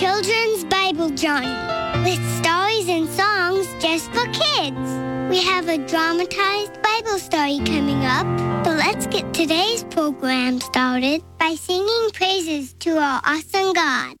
Children's Bible Journey, with stories and songs just for kids. We have a dramatized Bible story coming up, but let's get today's program started by singing praises to our awesome God.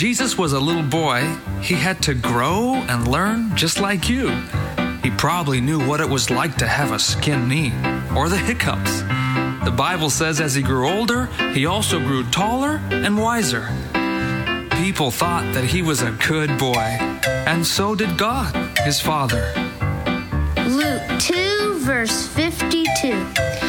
Jesus was a little boy, he had to grow and learn just like you. He probably knew what it was like to have a skinned knee or the hiccups. The Bible says as he grew older, he also grew taller and wiser. People thought that he was a good boy, and so did God, his father. Luke 2, verse 52.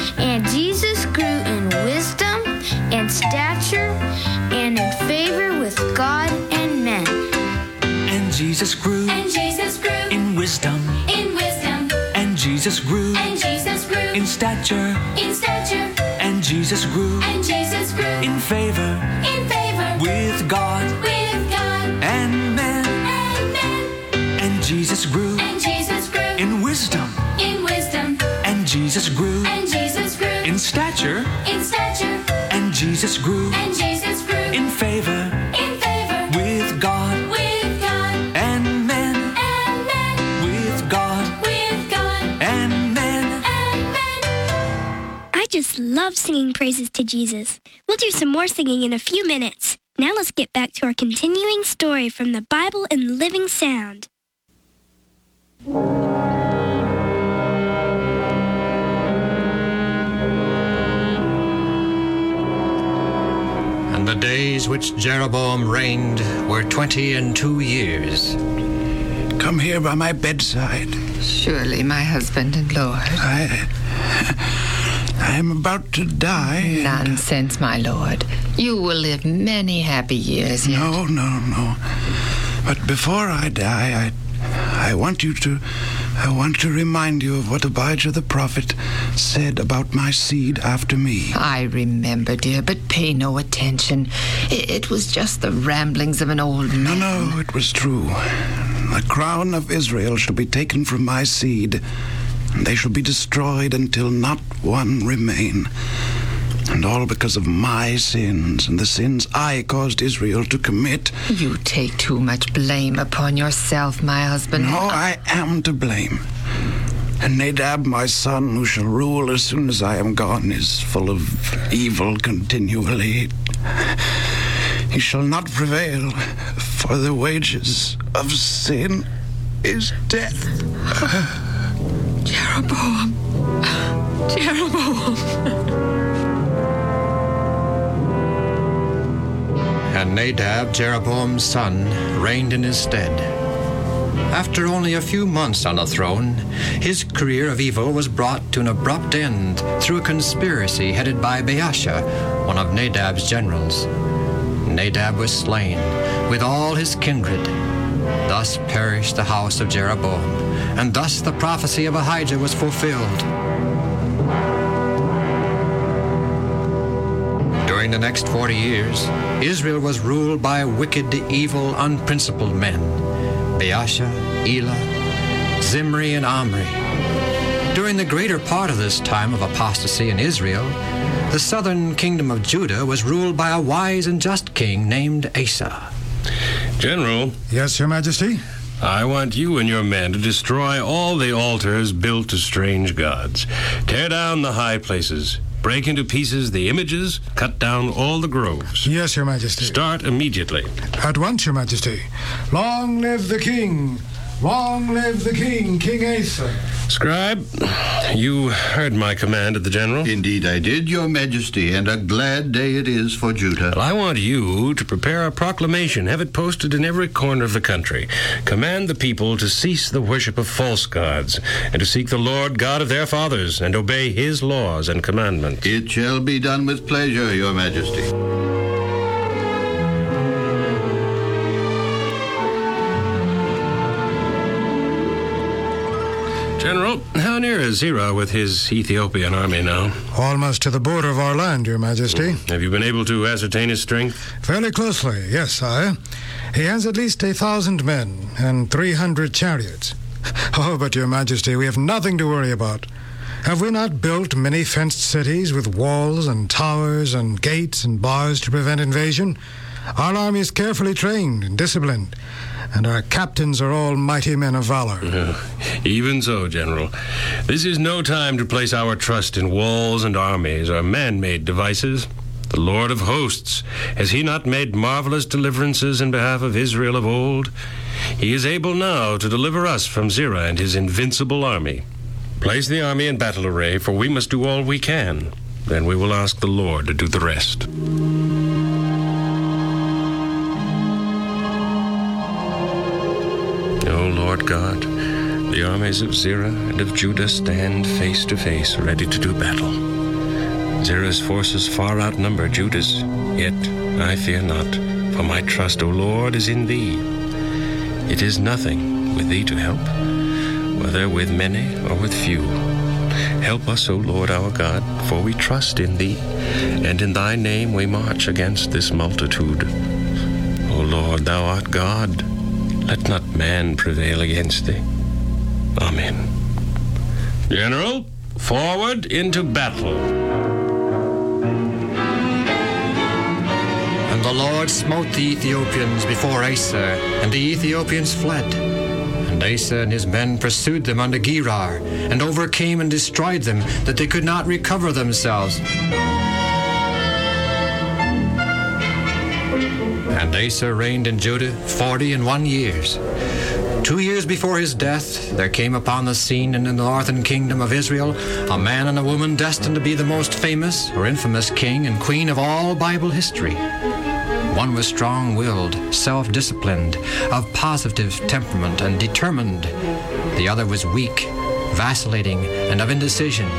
Wisdom. in wisdom. And Jesus grew And Jesus grew in stature. in stature. And Jesus grew And Jesus. We'll do some more singing in a few minutes. Now let's get back to our continuing story from the Bible in Living Sound. And the days which Jeroboam reigned were twenty and two years. Come here by my bedside. Surely, my husband and lord. I. I am about to die. Nonsense, my lord. You will live many happy years yet. No, no, no. But before I die, I. I want you to. I want to remind you of what Ahijah the prophet said about my seed after me. I remember, dear, but pay no attention. I- It was just the ramblings of an old man. No, no, it was true. The crown of Israel shall be taken from my seed, and they shall be destroyed until not one remain. And all because of my sins and the sins I caused Israel to commit. You take too much blame upon yourself, my husband. No, I am to blame. And Nadab, my son, who shall rule as soon as I am gone, is full of evil continually. He shall not prevail, for the wages of sin is death. Jeroboam. Jeroboam. And Nadab, Jeroboam's son, reigned in his stead. After only a few months on the throne, his career of evil was brought to an abrupt end through a conspiracy headed by Baasha, one of Nadab's generals. Nadab was slain, with all his kindred. Thus perished the house of Jeroboam, and thus the prophecy of Ahijah was fulfilled. During the next 40 years, Israel was ruled by wicked, evil, unprincipled men Baasha, Elah, Zimri, and Omri. During the greater part of this time of apostasy in Israel, the southern kingdom of Judah was ruled by a wise and just king named Asa. General, Yes, Your Majesty? I want you and your men to destroy all the altars built to strange gods. Tear down the high places. Break into pieces the images. Cut down all the groves. Yes, Your Majesty. Start immediately. At once, Your Majesty. Long live the king! Long live the king, King Asa! Scribe, you heard my command at the general. Indeed, I did, Your Majesty, and a glad day it is for Judah. Well, I want you to prepare a proclamation, have it posted in every corner of the country. Command the people to cease the worship of false gods, and to seek the Lord God of their fathers, and obey his laws and commandments. It shall be done with pleasure, Your Majesty. General, how near is Zerah with his Ethiopian army now? Almost to the border of our land, Your Majesty. Hmm. Have you been able to ascertain his strength? Fairly closely, yes, sire. He has at least a thousand men and three hundred chariots. Oh, but, Your Majesty, we have nothing to worry about. Have we not built many fenced cities with walls and towers and gates and bars to prevent invasion? Our army is carefully trained and disciplined, and our captains are all mighty men of valor. Even so, General. This is no time to place our trust in walls and armies or man made devices. The Lord of hosts, has he not made marvelous deliverances in behalf of Israel of old? He is able now to deliver us from Zerah and his invincible army. Place the army in battle array, for we must do all we can. Then we will ask the Lord to do the rest. Lord God, the armies of Zerah and of Judah stand face to face, ready to do battle. Zerah's forces far outnumber Judah's, yet I fear not, for my trust, O Lord, is in thee. It is nothing with thee to help, whether with many or with few. Help us, O Lord our God, for we trust in thee, and in thy name we march against this multitude. O Lord, thou art God. Let not man prevail against thee. Amen. General, forward into battle. And the Lord smote the Ethiopians before Asa, and the Ethiopians fled. And Asa and his men pursued them unto Gerar, and overcame and destroyed them, that they could not recover themselves. And Asa reigned in Judah forty and one years. Two years before his death, there came upon the scene in the northern kingdom of Israel a man and a woman destined to be the most famous or infamous king and queen of all Bible history. One was strong willed, self disciplined, of positive temperament, and determined. The other was weak, vacillating, and of indecision.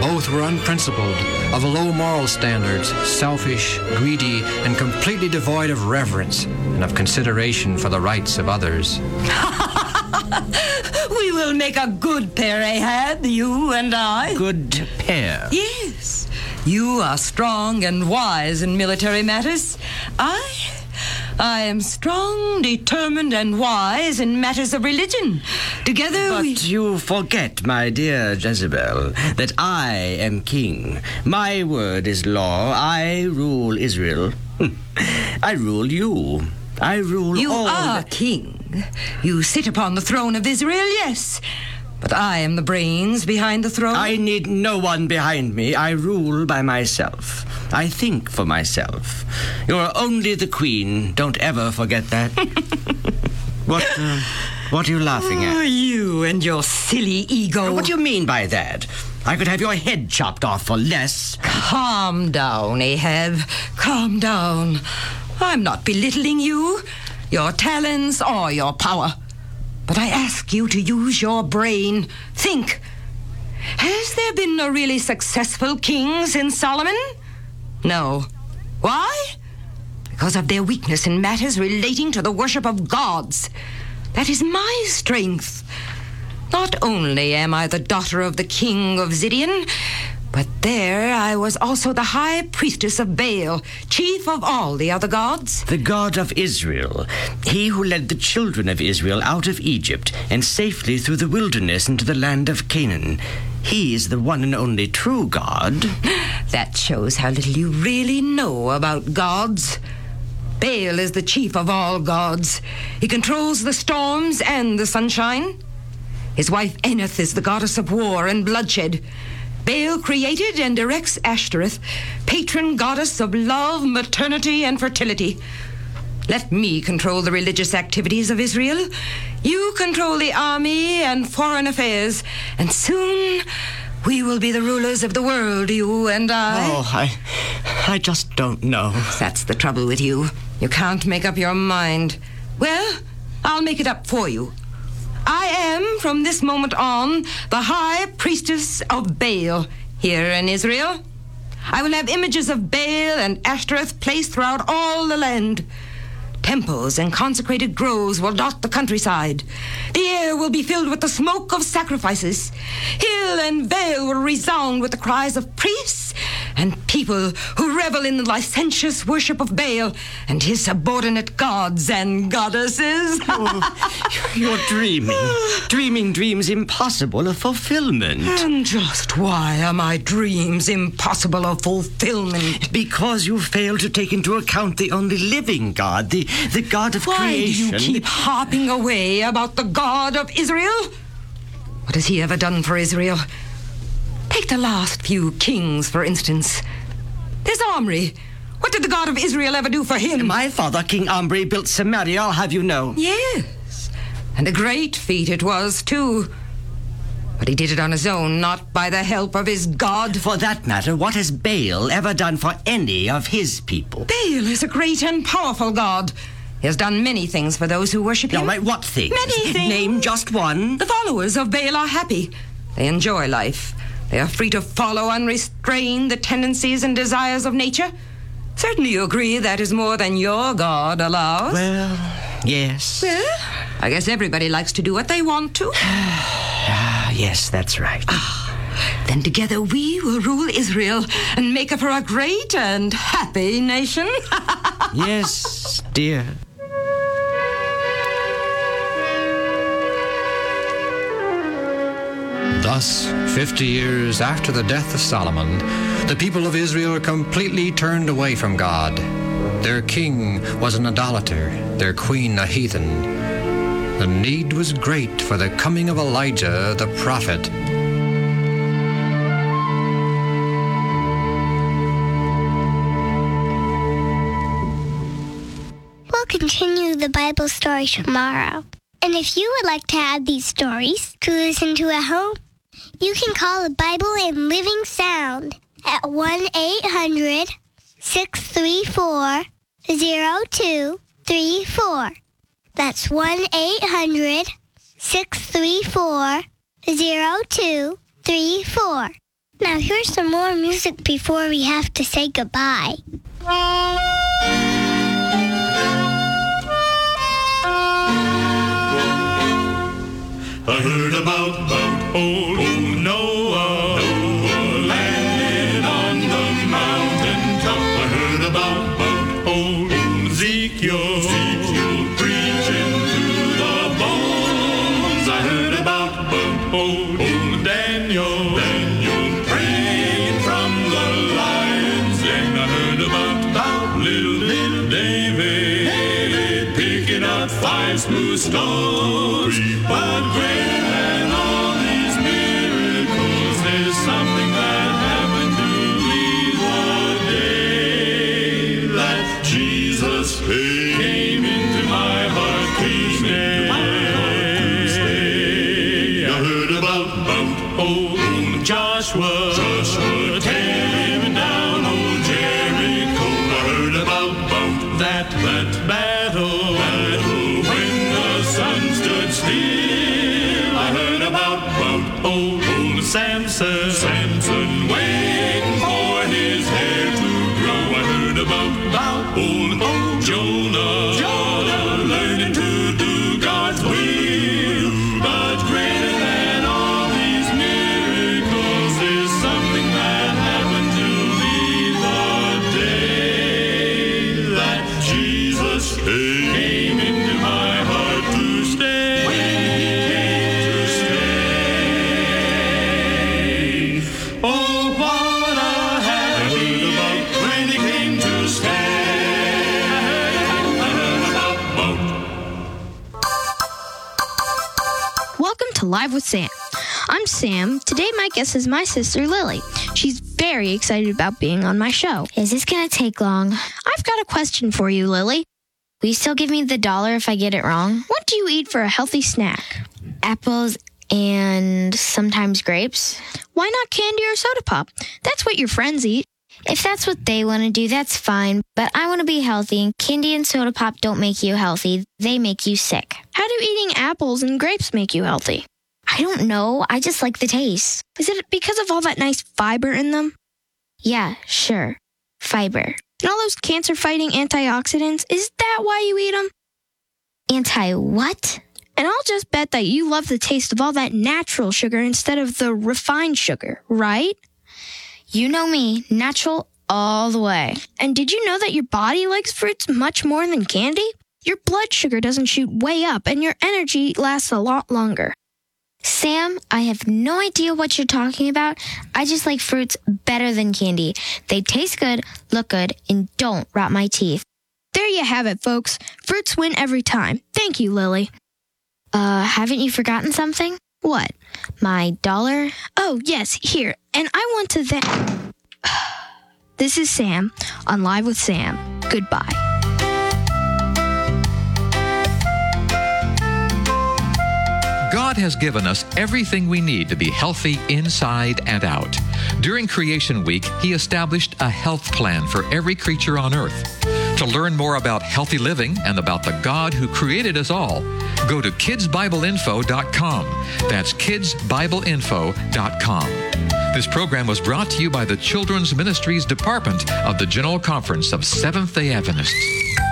Both were unprincipled, of low moral standards, selfish, greedy, and completely devoid of reverence and of consideration for the rights of others. we will make a good pair, Ahab, you and I. Good pair? Yes. You are strong and wise in military matters. I. I am strong, determined, and wise in matters of religion. Together but we. you forget, my dear Jezebel, that I am king. My word is law. I rule Israel. Hmm. I rule you. I rule You all. You are king. You sit upon the throne of Israel, yes. But I am the brains behind the throne. I need no one behind me. I rule by myself. I think for myself. You're only the queen. Don't ever forget that. what? Uh, what are you laughing Oh, at? you and your silly ego. What do you mean by that? I could have your head chopped off for less. Calm down, Ahab. Calm down. I'm not belittling you, your talents, or your power. But I ask you to use your brain. Think. Has there been a really successful king since Solomon? No. Why? Because of their weakness in matters relating to the worship of gods. That is my strength. Not only am I the daughter of the king of Zidian, but there I was also the high priestess of Baal, chief of all the other gods. The God of Israel, he who led the children of Israel out of Egypt and safely through the wilderness into the land of Canaan. He is the one and only true God. That shows how little you really know about gods. Baal is the chief of all gods. He controls the storms and the sunshine. His wife Anath is the goddess of war and bloodshed. Baal created and directs Ashtoreth, patron goddess of love, maternity, and fertility. Let me control the religious activities of Israel. You control the army and foreign affairs. And soon we will be the rulers of the world, you and I. Oh, I. I just don't know. That's the trouble with you. You can't make up your mind. Well, I'll make it up for you. I am, from this moment on, the high priestess of Baal here in Israel. I will have images of Baal and Ashtoreth placed throughout all the land. Temples and consecrated groves will dot the countryside. The air will be filled with the smoke of sacrifices. Hill and vale will resound with the cries of priests and people who revel in the licentious worship of Baal and his subordinate gods and goddesses. You're dreaming. dreaming dreams impossible of fulfillment. and just why are my dreams impossible of fulfillment? Because you fail to take into account the only living God, the, the God of Why creation. do you keep harping away about the God of Israel? What has he ever done for Israel? Take the last few kings, for instance. There's Omri. What did the God of Israel ever do for him? My father, King Omri, built Samaria, I'll have you know. Yes. And a great feat it was, too. But he did it on his own, not by the help of his God. For that matter, what has Baal ever done for any of his people? Baal is a great and powerful God. He has done many things for those who worship him. All right, what things? Many things. Name just one. The followers of Baal are happy. They enjoy life. They are free to follow unrestrained the tendencies and desires of nature. Certainly you agree that is more than your God allows. Well, yes. Well, I guess everybody likes to do what they want to. Yes, that's right. Ah, then together we will rule Israel and make of her a great and happy nation. yes, dear. Thus, 50 years after the death of Solomon, the people of Israel completely turned away from God. Their king was an idolater, their queen a heathen. The need was great for the coming of Elijah the prophet. We'll continue the Bible story tomorrow. And if you would like to have these stories to listen to at home, you can call the Bible in Living Sound at 1 800 634 0234. That's 1 800 634 0234. Now, here's some more music before we have to say goodbye. I heard about, about old, five smooth stones. But greater Live with Sam. I'm Sam. Today, my guest is my sister Lily. She's very excited about being on my show. Is this gonna take long? I've got a question for you, Lily. Will you still give me the dollar if I get it wrong? What do you eat for a healthy snack? Apples and sometimes grapes. Why not candy or soda pop? That's what your friends eat. If that's what they want to do, that's fine. But I want to be healthy, and candy and soda pop don't make you healthy. They make you sick. How do eating apples and grapes make you healthy? I don't know. I just like the taste. Is it because of all that nice fiber in them? Yeah, sure. Fiber. And all those cancer fighting antioxidants? Is that why you eat them? Anti what? And I'll just bet that you love the taste of all that natural sugar instead of the refined sugar, right? You know me, natural all the way. And did you know that your body likes fruits much more than candy? Your blood sugar doesn't shoot way up and your energy lasts a lot longer. Sam, I have no idea what you're talking about. I just like fruits better than candy. They taste good, look good, and don't rot my teeth. There you have it, folks. Fruits win every time. Thank you, Lily. Uh, haven't you forgotten something? What? My dollar? Oh, yes, here. And I want to thank. This is Sam on Live with Sam. Goodbye. God has given us everything we need to be healthy inside and out. During Creation Week, He established a health plan for every creature on earth. To learn more about healthy living and about the God who created us all, go to kidsbibleinfo.com. That's kidsbibleinfo.com. This program was brought to you by the Children's Ministries Department of the General Conference of Seventh day Adventists.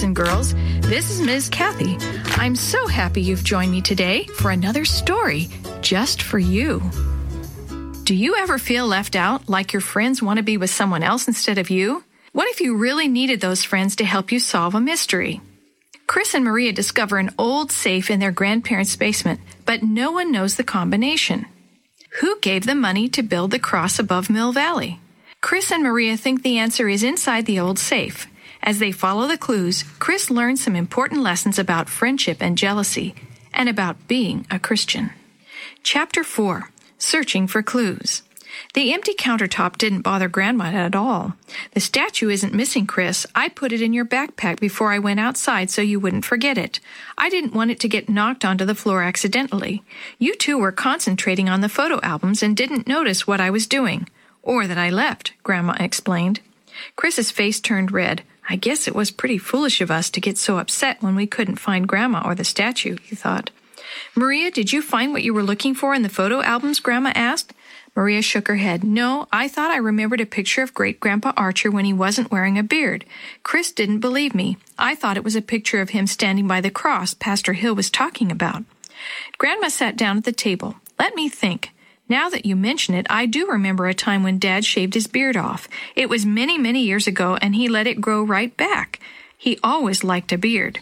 Boys and girls. This is Ms. Kathy. I'm so happy you've joined me today for another story just for you. Do you ever feel left out, like your friends want to be with someone else instead of you? What if you really needed those friends to help you solve a mystery? Chris and Maria discover an old safe in their grandparents' basement, but no one knows the combination. Who gave them money to build the cross above Mill Valley? Chris and Maria think the answer is inside the old safe. As they follow the clues, Chris learns some important lessons about friendship and jealousy, and about being a Christian. Chapter 4 Searching for Clues. The empty countertop didn't bother Grandma at all. The statue isn't missing, Chris. I put it in your backpack before I went outside so you wouldn't forget it. I didn't want it to get knocked onto the floor accidentally. You two were concentrating on the photo albums and didn't notice what I was doing. Or that I left, Grandma explained. Chris's face turned red. I guess it was pretty foolish of us to get so upset when we couldn't find Grandma or the statue, he thought. Maria, did you find what you were looking for in the photo albums? Grandma asked. Maria shook her head. No, I thought I remembered a picture of great grandpa Archer when he wasn't wearing a beard. Chris didn't believe me. I thought it was a picture of him standing by the cross Pastor Hill was talking about. Grandma sat down at the table. Let me think. Now that you mention it, I do remember a time when Dad shaved his beard off. It was many, many years ago, and he let it grow right back. He always liked a beard.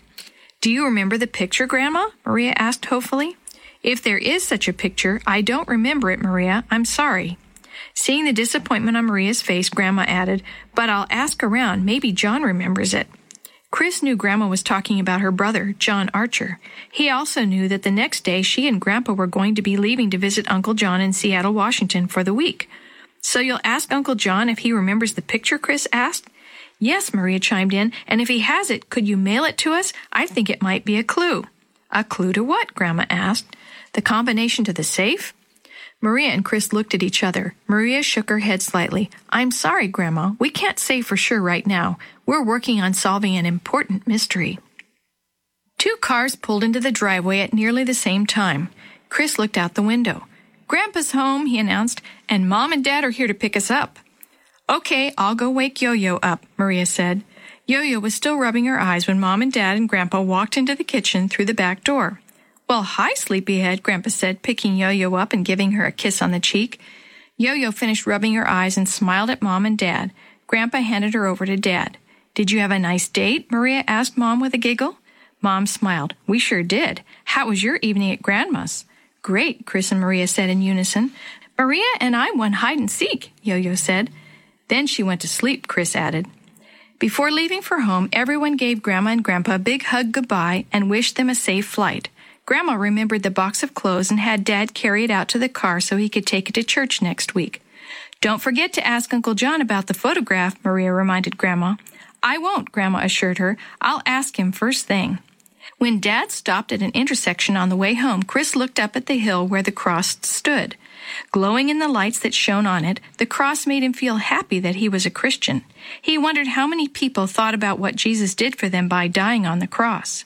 Do you remember the picture, Grandma? Maria asked hopefully. If there is such a picture, I don't remember it, Maria. I'm sorry. Seeing the disappointment on Maria's face, Grandma added, But I'll ask around. Maybe John remembers it. Chris knew Grandma was talking about her brother, John Archer. He also knew that the next day she and Grandpa were going to be leaving to visit Uncle John in Seattle, Washington for the week. So you'll ask Uncle John if he remembers the picture, Chris asked. Yes, Maria chimed in, and if he has it, could you mail it to us? I think it might be a clue. A clue to what? Grandma asked. The combination to the safe? Maria and Chris looked at each other. Maria shook her head slightly. I'm sorry, Grandma. We can't say for sure right now. We're working on solving an important mystery. Two cars pulled into the driveway at nearly the same time. Chris looked out the window. Grandpa's home, he announced, and Mom and Dad are here to pick us up. Okay, I'll go wake Yo Yo up, Maria said. Yo Yo was still rubbing her eyes when Mom and Dad and Grandpa walked into the kitchen through the back door. Well, hi, sleepyhead, Grandpa said, picking Yo Yo up and giving her a kiss on the cheek. Yo Yo finished rubbing her eyes and smiled at Mom and Dad. Grandpa handed her over to Dad. Did you have a nice date? Maria asked Mom with a giggle. Mom smiled. We sure did. How was your evening at Grandma's? Great, Chris and Maria said in unison. Maria and I won hide and seek, Yo Yo said. Then she went to sleep, Chris added. Before leaving for home, everyone gave Grandma and Grandpa a big hug goodbye and wished them a safe flight. Grandma remembered the box of clothes and had Dad carry it out to the car so he could take it to church next week. Don't forget to ask Uncle John about the photograph, Maria reminded Grandma. I won't, Grandma assured her. I'll ask him first thing. When Dad stopped at an intersection on the way home, Chris looked up at the hill where the cross stood. Glowing in the lights that shone on it, the cross made him feel happy that he was a Christian. He wondered how many people thought about what Jesus did for them by dying on the cross.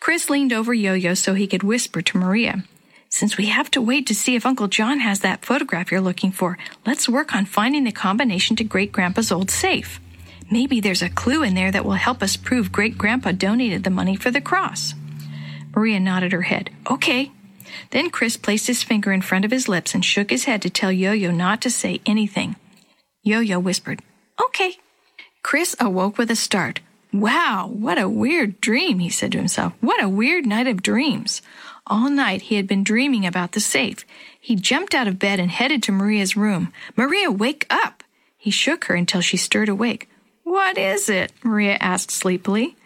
Chris leaned over Yo Yo so he could whisper to Maria. Since we have to wait to see if Uncle John has that photograph you're looking for, let's work on finding the combination to Great Grandpa's old safe. Maybe there's a clue in there that will help us prove Great Grandpa donated the money for the cross. Maria nodded her head. Okay. Then Chris placed his finger in front of his lips and shook his head to tell Yo Yo not to say anything. Yo Yo whispered, Okay. Chris awoke with a start. Wow, what a weird dream, he said to himself. What a weird night of dreams. All night he had been dreaming about the safe. He jumped out of bed and headed to Maria's room. Maria, wake up! He shook her until she stirred awake. What is it? Maria asked sleepily.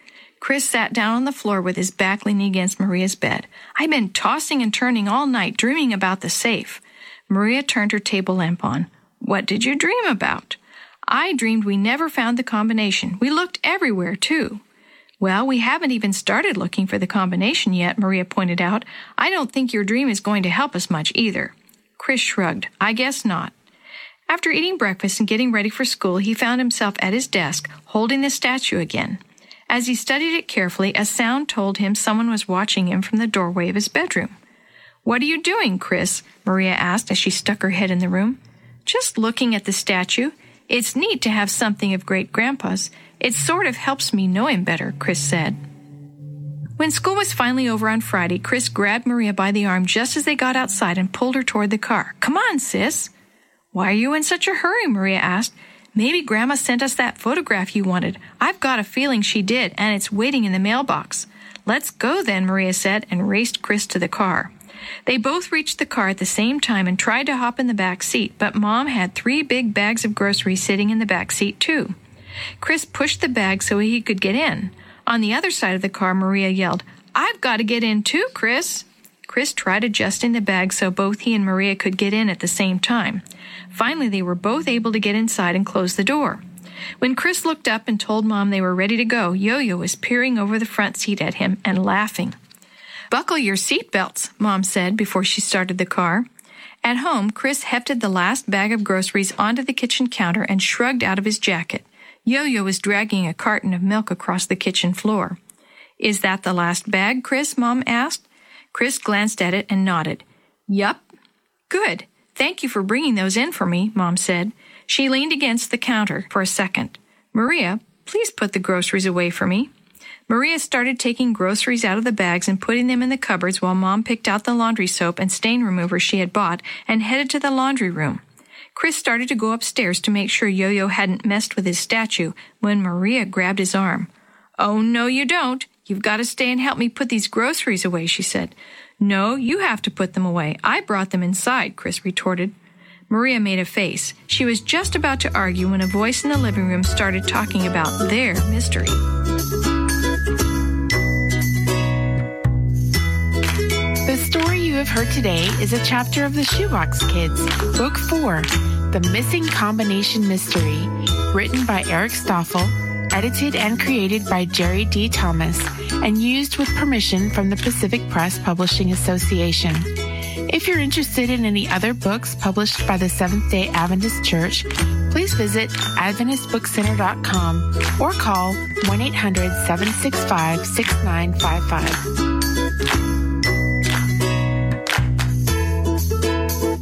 Chris sat down on the floor with his back leaning against Maria's bed. I've been tossing and turning all night, dreaming about the safe. Maria turned her table lamp on. What did you dream about? I dreamed we never found the combination. We looked everywhere, too. Well, we haven't even started looking for the combination yet, Maria pointed out. I don't think your dream is going to help us much either. Chris shrugged. I guess not. After eating breakfast and getting ready for school, he found himself at his desk, holding the statue again. As he studied it carefully, a sound told him someone was watching him from the doorway of his bedroom. What are you doing, Chris? Maria asked as she stuck her head in the room. Just looking at the statue. It's neat to have something of great grandpa's. It sort of helps me know him better, Chris said. When school was finally over on Friday, Chris grabbed Maria by the arm just as they got outside and pulled her toward the car. Come on, sis. Why are you in such a hurry? Maria asked. Maybe Grandma sent us that photograph you wanted. I've got a feeling she did, and it's waiting in the mailbox. Let's go then, Maria said, and raced Chris to the car. They both reached the car at the same time and tried to hop in the back seat, but Mom had three big bags of groceries sitting in the back seat, too. Chris pushed the bag so he could get in. On the other side of the car, Maria yelled, I've got to get in too, Chris. Chris tried adjusting the bag so both he and Maria could get in at the same time. Finally, they were both able to get inside and close the door. When Chris looked up and told Mom they were ready to go, Yo Yo was peering over the front seat at him and laughing. Buckle your seatbelts, Mom said before she started the car. At home, Chris hefted the last bag of groceries onto the kitchen counter and shrugged out of his jacket. Yo Yo was dragging a carton of milk across the kitchen floor. Is that the last bag, Chris? Mom asked. Chris glanced at it and nodded. Yup. Good. Thank you for bringing those in for me, Mom said. She leaned against the counter for a second. Maria, please put the groceries away for me. Maria started taking groceries out of the bags and putting them in the cupboards while Mom picked out the laundry soap and stain remover she had bought and headed to the laundry room. Chris started to go upstairs to make sure Yo Yo hadn't messed with his statue when Maria grabbed his arm. Oh, no, you don't. You've got to stay and help me put these groceries away, she said. No, you have to put them away. I brought them inside, Chris retorted. Maria made a face. She was just about to argue when a voice in the living room started talking about their mystery. Have heard today is a chapter of the Shoebox Kids, Book 4, The Missing Combination Mystery, written by Eric Stoffle, edited and created by Jerry D. Thomas, and used with permission from the Pacific Press Publishing Association. If you're interested in any other books published by the Seventh day Adventist Church, please visit AdventistBookCenter.com or call 1 800 765 6955.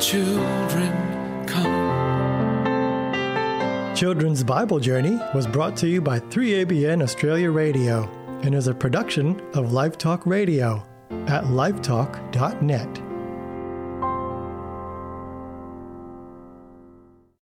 children come. Children's Bible Journey was brought to you by 3ABN Australia Radio and is a production of Life Talk Radio at lifetalk.net.